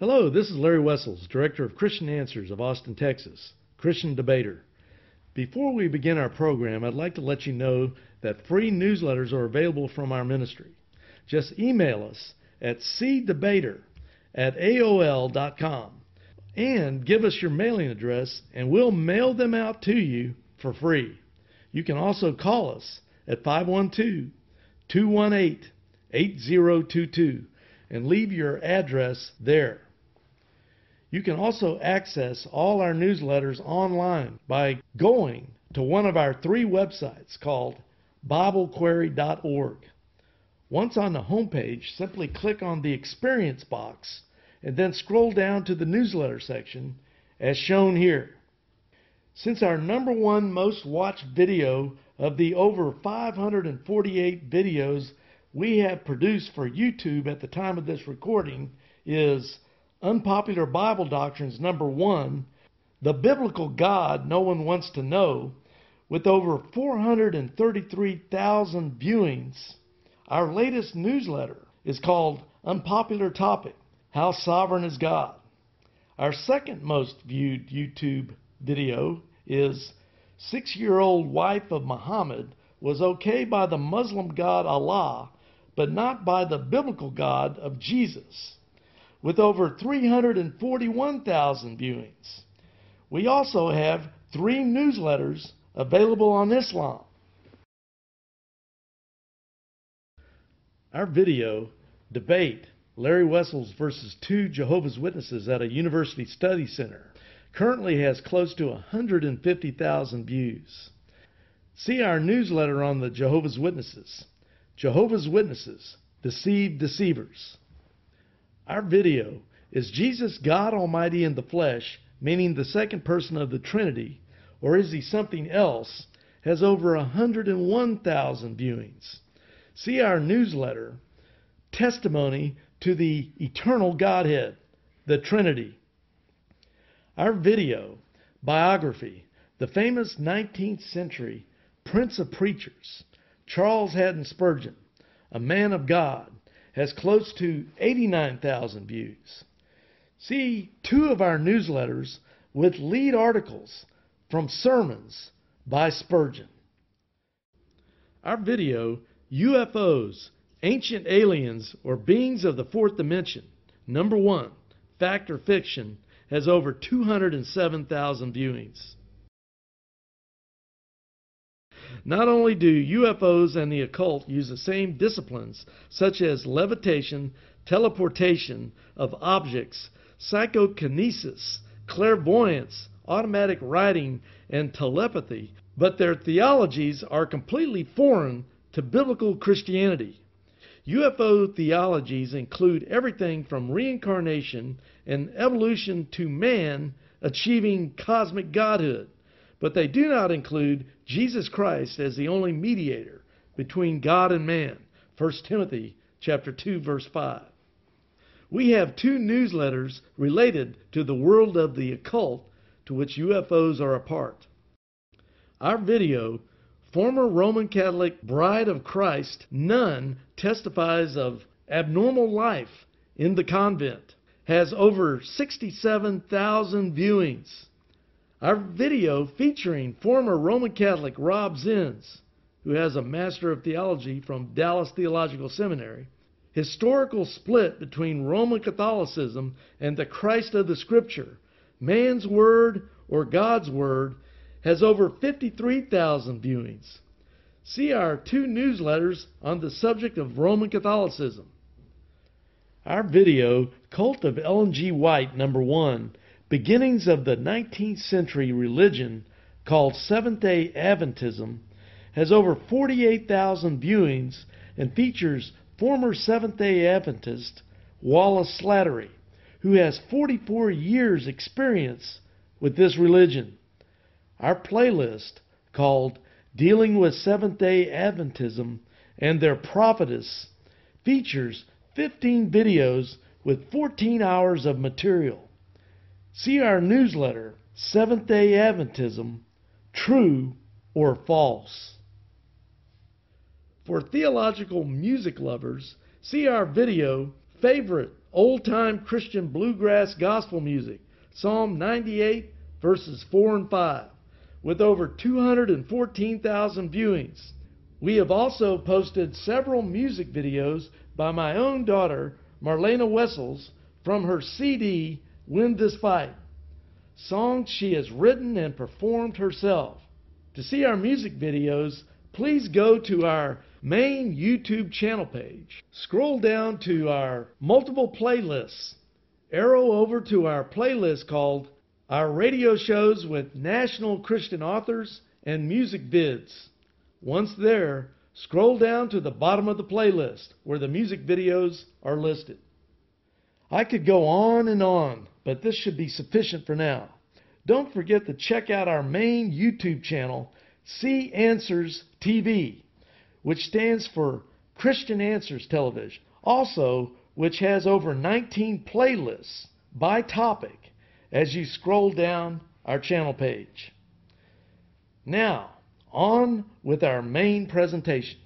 Hello, this is Larry Wessels, Director of Christian Answers of Austin, Texas, Christian debater. Before we begin our program, I'd like to let you know that free newsletters are available from our ministry. Just email us at cdebater at aol.com and give us your mailing address, and we'll mail them out to you for free. You can also call us at 512 218 8022 and leave your address there. You can also access all our newsletters online by going to one of our three websites called BibleQuery.org. Once on the homepage, simply click on the Experience box and then scroll down to the newsletter section as shown here. Since our number one most watched video of the over 548 videos we have produced for YouTube at the time of this recording is Unpopular Bible Doctrines number one, The Biblical God No One Wants to Know, with over 433,000 viewings. Our latest newsletter is called Unpopular Topic How Sovereign is God. Our second most viewed YouTube video is Six year old wife of Muhammad was okay by the Muslim God Allah, but not by the biblical God of Jesus, with over 341,000 viewings. We also have three newsletters available on Islam. Our video, Debate Larry Wessels versus two Jehovah's Witnesses at a University Study Center, currently has close to 150,000 views. See our newsletter on the Jehovah's Witnesses. Jehovah's Witnesses, Deceive Deceivers. Our video is Jesus God Almighty in the flesh, meaning the second person of the Trinity, or is he something else, has over 101,000 viewings. See our newsletter, Testimony to the Eternal Godhead, the Trinity. Our video, biography, the famous 19th century Prince of Preachers, Charles Haddon Spurgeon, a man of God, has close to 89,000 views. See two of our newsletters with lead articles from sermons by Spurgeon. Our video, UFOs, Ancient Aliens, or Beings of the Fourth Dimension, number one, Fact or Fiction, has over 207,000 viewings. Not only do UFOs and the occult use the same disciplines, such as levitation, teleportation of objects, psychokinesis, clairvoyance, automatic writing, and telepathy, but their theologies are completely foreign to biblical Christianity. UFO theologies include everything from reincarnation and evolution to man achieving cosmic godhood, but they do not include Jesus Christ as the only mediator between God and man. 1 Timothy chapter 2 verse 5. We have two newsletters related to the world of the occult to which UFOs are a part. Our video former Roman Catholic Bride of Christ nun testifies of abnormal life in the convent, has over 67,000 viewings. Our video featuring former Roman Catholic Rob Zins, who has a Master of Theology from Dallas Theological Seminary, historical split between Roman Catholicism and the Christ of the Scripture, man's word or God's word, has over 53,000 viewings. See our two newsletters on the subject of Roman Catholicism. Our video, Cult of Ellen G. White, number one, Beginnings of the 19th Century Religion, called Seventh day Adventism, has over 48,000 viewings and features former Seventh day Adventist Wallace Slattery, who has 44 years' experience with this religion. Our playlist, called Dealing with Seventh day Adventism and Their Prophetess, features 15 videos with 14 hours of material. See our newsletter, Seventh day Adventism True or False. For theological music lovers, see our video, favorite old time Christian bluegrass gospel music, Psalm 98, verses 4 and 5, with over 214,000 viewings. We have also posted several music videos by my own daughter, Marlena Wessels, from her CD, Win This Fight. Songs she has written and performed herself. To see our music videos, please go to our main YouTube channel page. Scroll down to our multiple playlists. Arrow over to our playlist called Our Radio Shows with National Christian Authors and Music Vids. Once there, scroll down to the bottom of the playlist where the music videos are listed. I could go on and on, but this should be sufficient for now. Don't forget to check out our main YouTube channel, See Answers TV which stands for Christian Answers Television. Also, which has over 19 playlists by topic as you scroll down our channel page. Now, on with our main presentation.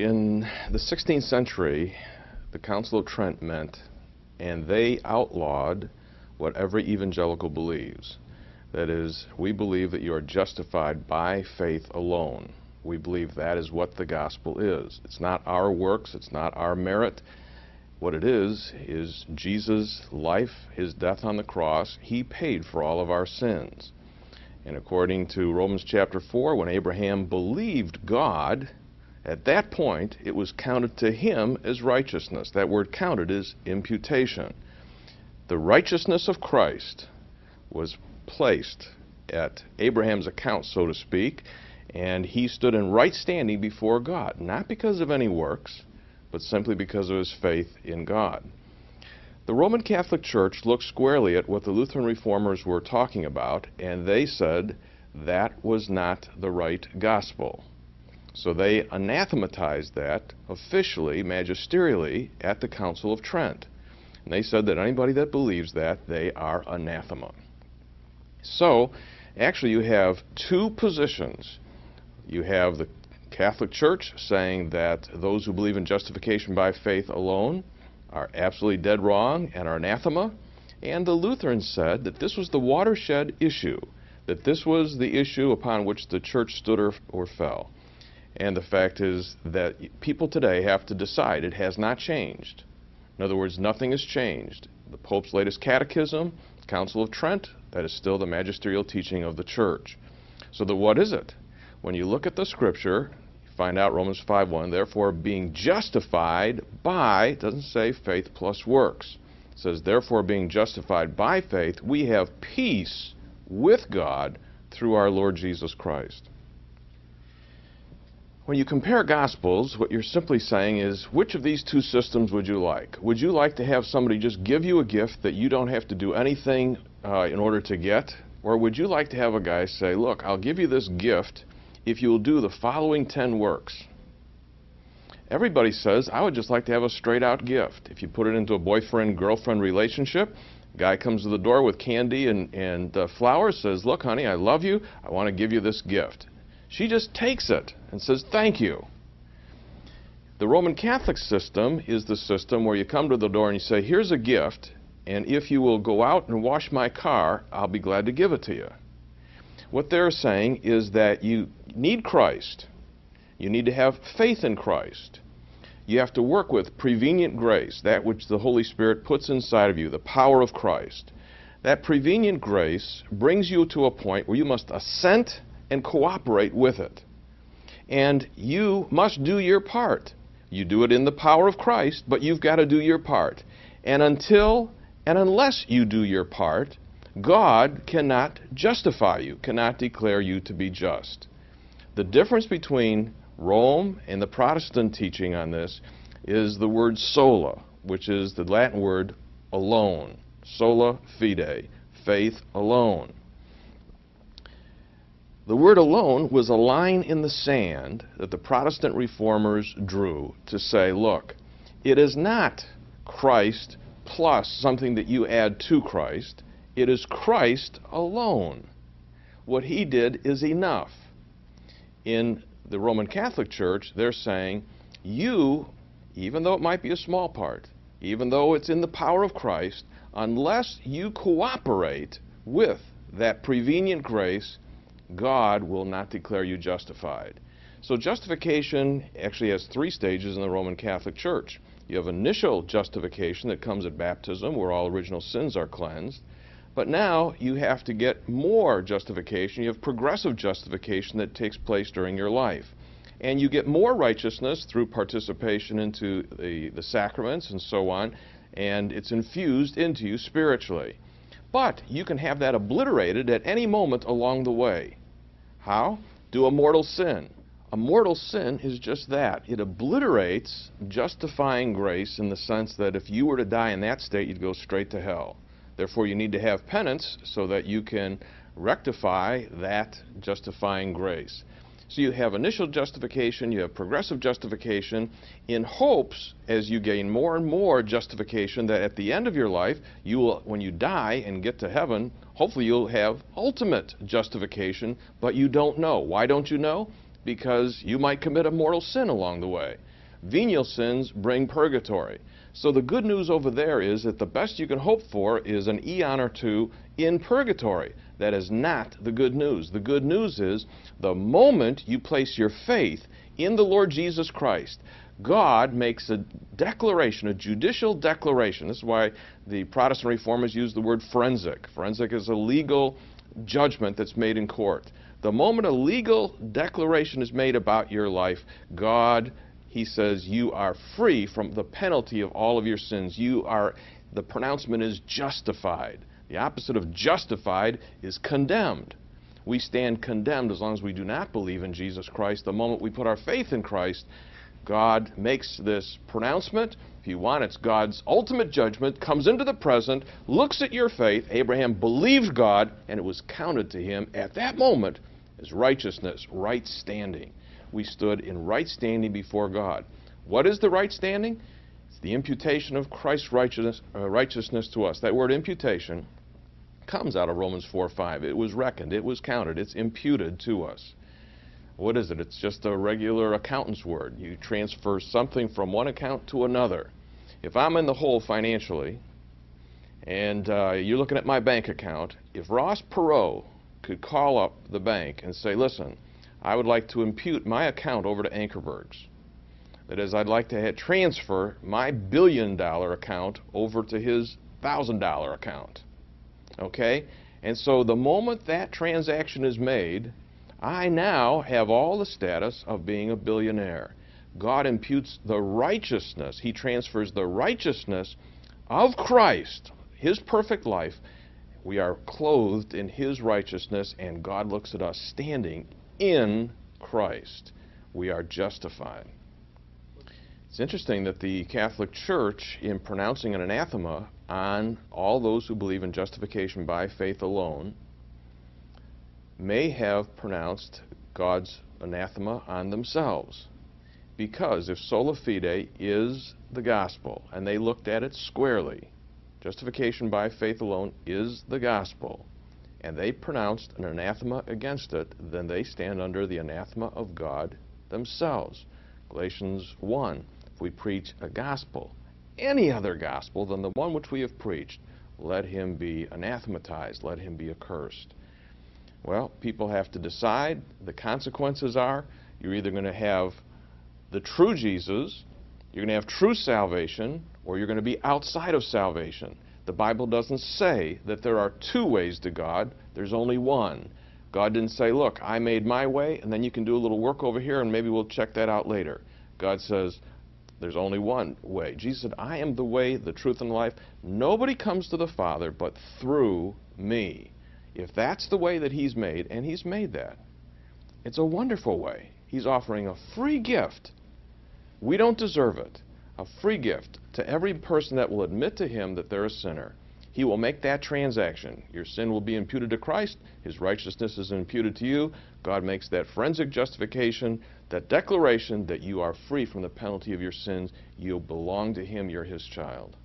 In the 16th century, the Council of Trent met, and they outlawed what every evangelical believes. That is, we believe that you are justified by faith alone. We believe that is what the gospel is. It's not our works, it's not our merit. What it is, is Jesus' life, his death on the cross. He paid for all of our sins. And according to Romans chapter 4, when Abraham believed God, at that point, it was counted to him as righteousness. That word counted is imputation. The righteousness of Christ was placed at Abraham's account, so to speak, and he stood in right standing before God, not because of any works, but simply because of his faith in God. The Roman Catholic Church looked squarely at what the Lutheran reformers were talking about, and they said that was not the right gospel. So they anathematized that officially, magisterially, at the Council of Trent. And they said that anybody that believes that, they are anathema. So, actually, you have two positions. You have the Catholic Church saying that those who believe in justification by faith alone are absolutely dead wrong and are anathema. And the Lutherans said that this was the watershed issue, that this was the issue upon which the church stood or, or fell. And the fact is that people today have to decide. It has not changed. In other words, nothing has changed. The Pope's latest catechism, Council of Trent, that is still the magisterial teaching of the church. So the what is it? When you look at the scripture, you find out Romans 5.1, therefore being justified by, doesn't say faith plus works. It says, therefore being justified by faith, we have peace with God through our Lord Jesus Christ. When you compare Gospels, what you're simply saying is, which of these two systems would you like? Would you like to have somebody just give you a gift that you don't have to do anything uh, in order to get? Or would you like to have a guy say, look, I'll give you this gift if you'll do the following 10 works? Everybody says, I would just like to have a straight out gift. If you put it into a boyfriend girlfriend relationship, guy comes to the door with candy and, and uh, flowers, says, Look, honey, I love you. I want to give you this gift. She just takes it and says, Thank you. The Roman Catholic system is the system where you come to the door and you say, Here's a gift, and if you will go out and wash my car, I'll be glad to give it to you. What they're saying is that you need Christ. You need to have faith in Christ. You have to work with prevenient grace, that which the Holy Spirit puts inside of you, the power of Christ. That prevenient grace brings you to a point where you must assent and cooperate with it. And you must do your part. You do it in the power of Christ, but you've got to do your part. And until And unless you do your part, God cannot justify you, cannot declare you to be just. The difference between Rome and the Protestant teaching on this is the word sola, which is the Latin word alone. Sola fide, faith alone. The word alone was a line in the sand that the Protestant reformers drew to say, look, it is not Christ plus something that you add to Christ. It is Christ alone. What he did is enough. In the Roman Catholic Church, they're saying, you, even though it might be a small part, even though it's in the power of Christ, unless you cooperate with that prevenient grace, God will not declare you justified. So justification actually has three stages in the Roman Catholic Church. You have initial justification that comes at baptism, where all original sins are cleansed. But now you have to get more justification. You have progressive justification that takes place during your life. And you get more righteousness through participation into the, the sacraments and so on, and it's infused into you spiritually. But you can have that obliterated at any moment along the way. How? Do a mortal sin. A mortal sin is just that. It obliterates justifying grace in the sense that if you were to die in that state, you'd go straight to hell. Therefore, you need to have penance so that you can rectify that justifying grace. So you have initial justification, you have progressive justification, in hopes, as you gain more and more justification, that at the end of your life, you will, when you die and get to heaven, hopefully you'll have ultimate justification, but you don't know. Why don't you know? Because you might commit a mortal sin along the way. Venial sins bring purgatory. So the good news over there is that the best you can hope for is an eon or two in purgatory. That is not the good news. The good news is the moment you place your faith in the Lord Jesus Christ, God makes a declaration, a judicial declaration. This is why the Protestant reformers use the word forensic. Forensic is a legal judgment that's made in court. The moment a legal declaration is made about your life, God, he says, you are free from the penalty of all of your sins. You are, the pronouncement is justified. The opposite of justified is condemned. We stand condemned as long as we do not believe in Jesus Christ. The moment we put our faith in Christ, God makes this pronouncement. If you want, it's God's ultimate judgment, comes into the present, looks at your faith. Abraham believed God, and it was counted to him at that moment as righteousness, right standing. We stood in right standing before God. What is the right standing? It's the imputation of Christ's righteousness, uh, righteousness to us. That word imputation comes out of Romans 4 5. It was reckoned, it was counted, it's imputed to us. What is it? It's just a regular accountant's word. You transfer something from one account to another. If I'm in the hole financially, and uh, you're looking at my bank account, if Ross Perot could call up the bank and say, listen, I would like to impute my account over to Ankerberg's. That is, I'd like to transfer my billion dollar account over to his thousand dollar account. Okay? And so the moment that transaction is made, I now have all the status of being a billionaire. God imputes the righteousness, He transfers the righteousness of Christ, His perfect life. We are clothed in His righteousness, and God looks at us standing in Christ. We are justified. It's interesting that the Catholic Church, in pronouncing an anathema on all those who believe in justification by faith alone, may have pronounced God's anathema on themselves. Because if sola fide is the gospel, and they looked at it squarely, justification by faith alone is the gospel, and they pronounced an anathema against it, then they stand under the anathema of God themselves. Galatians 1 If we preach a gospel, any other gospel than the one which we have preached, let him be anathematized, let him be accursed. Well, people have to decide. The consequences are you're either going to have the true Jesus, you're going to have true salvation, or you're going to be outside of salvation. The Bible doesn't say that there are two ways to God, there's only one. God didn't say, Look, I made my way, and then you can do a little work over here, and maybe we'll check that out later. God says, there's only one way. Jesus said, I am the way, the truth, and life. Nobody comes to the Father but through me. If that's the way that He's made, and He's made that, it's a wonderful way. He's offering a free gift. We don't deserve it. A free gift to every person that will admit to Him that they're a sinner. He will make that transaction. Your sin will be imputed to Christ. His righteousness is imputed to you. God makes that forensic justification, that declaration that you are free from the penalty of your sins. You belong to Him. You're His child.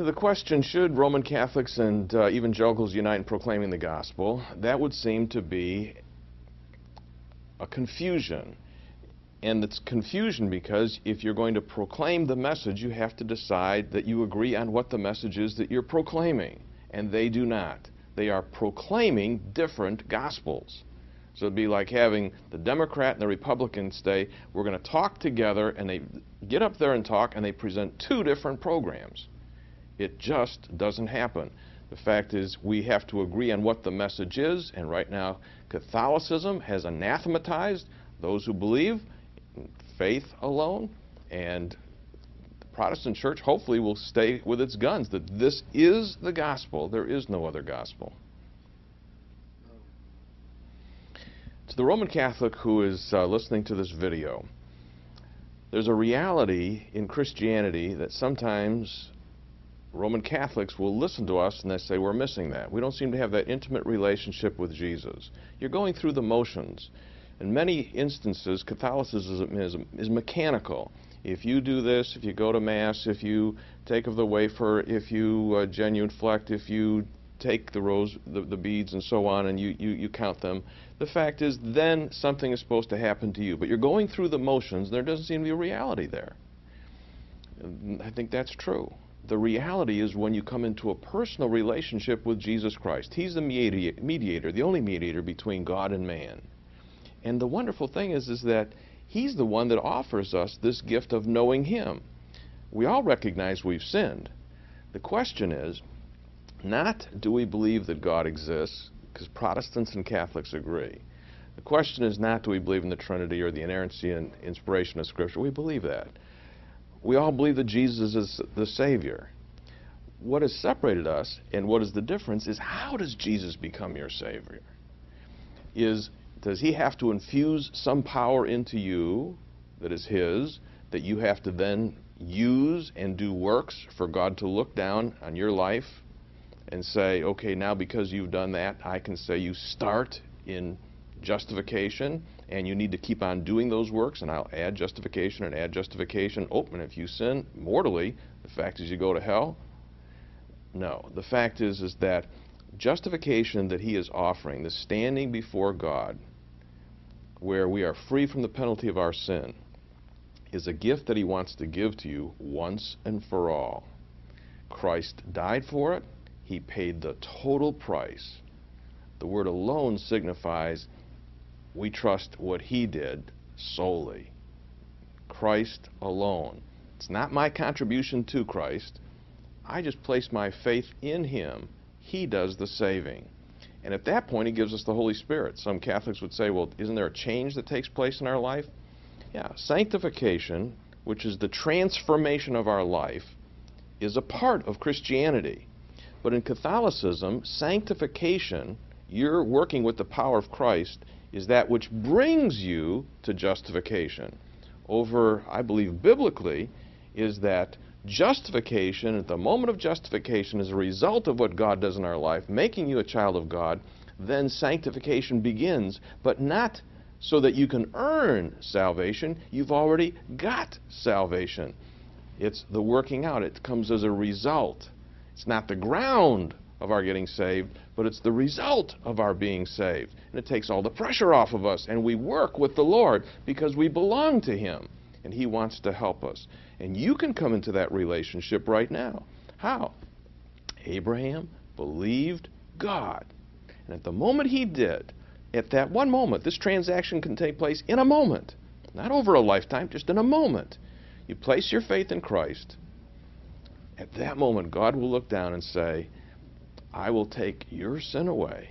To the question, should Roman Catholics and uh, evangelicals unite in proclaiming the gospel? That would seem to be a confusion. And it's confusion because if you're going to proclaim the message, you have to decide that you agree on what the message is that you're proclaiming. And they do not. They are proclaiming different gospels. So it'd be like having the Democrat and the Republican say, we're going to talk together, and they get up there and talk, and they present two different programs. It just doesn't happen. The fact is, we have to agree on what the message is, and right now, Catholicism has anathematized those who believe faith alone, and the Protestant church hopefully will stay with its guns that this is the gospel. There is no other gospel. To the Roman Catholic who is uh, listening to this video, there's a reality in Christianity that sometimes Roman Catholics will listen to us and they say we're missing that. We don't seem to have that intimate relationship with Jesus. You're going through the motions. In many instances, Catholicism is, is mechanical. If you do this, if you go to Mass, if you take of the wafer, if you uh, genuflect, if you take the rose, the, the beads and so on, and you, you, you count them, the fact is then something is supposed to happen to you. But you're going through the motions, and there doesn't seem to be a reality there. I think that's true. The reality is when you come into a personal relationship with Jesus Christ. He's the mediator, the only mediator between God and man. And the wonderful thing is, is that He's the one that offers us this gift of knowing Him. We all recognize we've sinned. The question is, not do we believe that God exists, because Protestants and Catholics agree. The question is not do we believe in the Trinity or the inerrancy and inspiration of Scripture. We believe that. We all believe that Jesus is the Savior. What has separated us and what is the difference is how does Jesus become your Savior? Is does he have to infuse some power into you that is his that you have to then use and do works for God to look down on your life and say, okay, now because you've done that, I can say you start in justification and you need to keep on doing those works and I'll add justification and add justification. Oh, and if you sin mortally, the fact is you go to hell. No, the fact is is that justification that he is offering, the standing before God, where we are free from the penalty of our sin, is a gift that he wants to give to you once and for all. Christ died for it. He paid the total price. The word alone signifies we trust what he did solely. Christ alone. It's not my contribution to Christ. I just place my faith in him. He does the saving. And at that point, he gives us the Holy Spirit. Some Catholics would say, well, isn't there a change that takes place in our life? Yeah, sanctification, which is the transformation of our life, is a part of Christianity. But in Catholicism, sanctification, you're working with the power of Christ, is that which brings you to justification. Over, I believe, biblically, is that Justification, at the moment of justification, is a result of what God does in our life, making you a child of God. Then sanctification begins, but not so that you can earn salvation. You've already got salvation. It's the working out, it comes as a result. It's not the ground of our getting saved, but it's the result of our being saved. And it takes all the pressure off of us, and we work with the Lord because we belong to Him, and He wants to help us. And you can come into that relationship right now. How? Abraham believed God. And at the moment he did, at that one moment, this transaction can take place in a moment, not over a lifetime, just in a moment. You place your faith in Christ. At that moment, God will look down and say, I will take your sin away,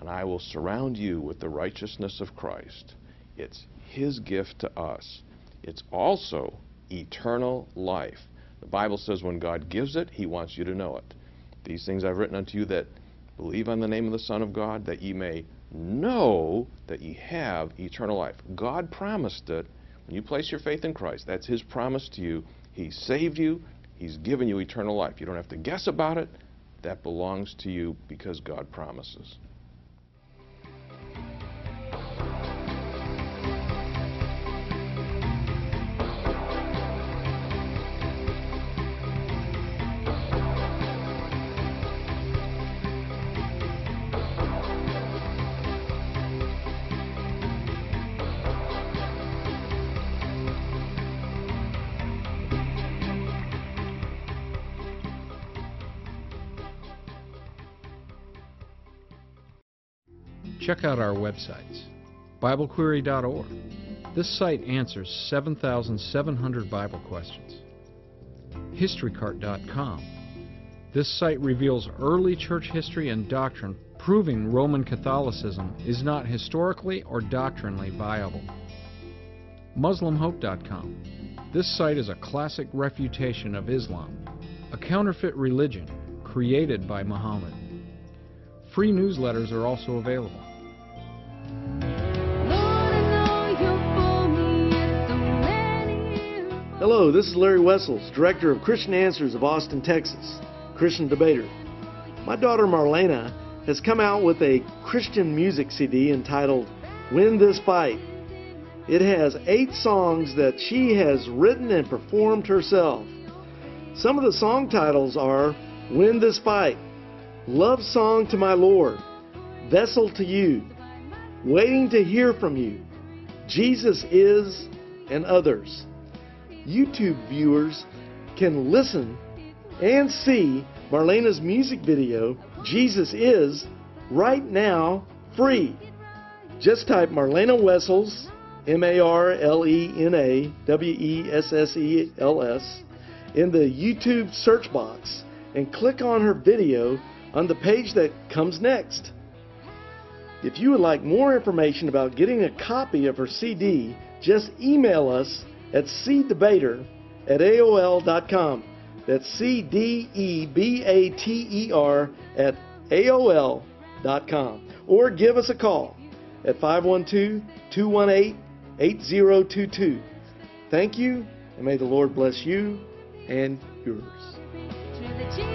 and I will surround you with the righteousness of Christ. It's His gift to us. it's also eternal life. The Bible says when God gives it, He wants you to know it. These things I've written unto you that believe on the name of the Son of God, that ye may know that ye have eternal life. God promised it. When you place your faith in Christ, that's His promise to you. He saved you, He's given you eternal life. You don't have to guess about it. That belongs to you because God promises. Check out our websites BibleQuery.org. This site answers 7,700 Bible questions. HistoryCart.com. This site reveals early church history and doctrine proving Roman Catholicism is not historically or doctrinally viable. MuslimHope.com. This site is a classic refutation of Islam, a counterfeit religion created by Muhammad. Free newsletters are also available. Hello, this is Larry Wessels, Director of Christian Answers of Austin, Texas, Christian debater. My daughter Marlena has come out with a Christian music CD entitled Win This Fight. It has eight songs that she has written and performed herself. Some of the song titles are Win This Fight, Love Song to My Lord, Vessel to You, Waiting to Hear from You, Jesus Is, and others. YouTube viewers can listen and see Marlena's music video, Jesus Is, right now free. Just type Marlena Wessels, M A R L E N A W E S S E L S, in the YouTube search box and click on her video on the page that comes next. If you would like more information about getting a copy of her CD, just email us at cdebater at AOL.com. That's C D E B A T E R at AOL.com. Or give us a call at 512 218 8022. Thank you, and may the Lord bless you and yours.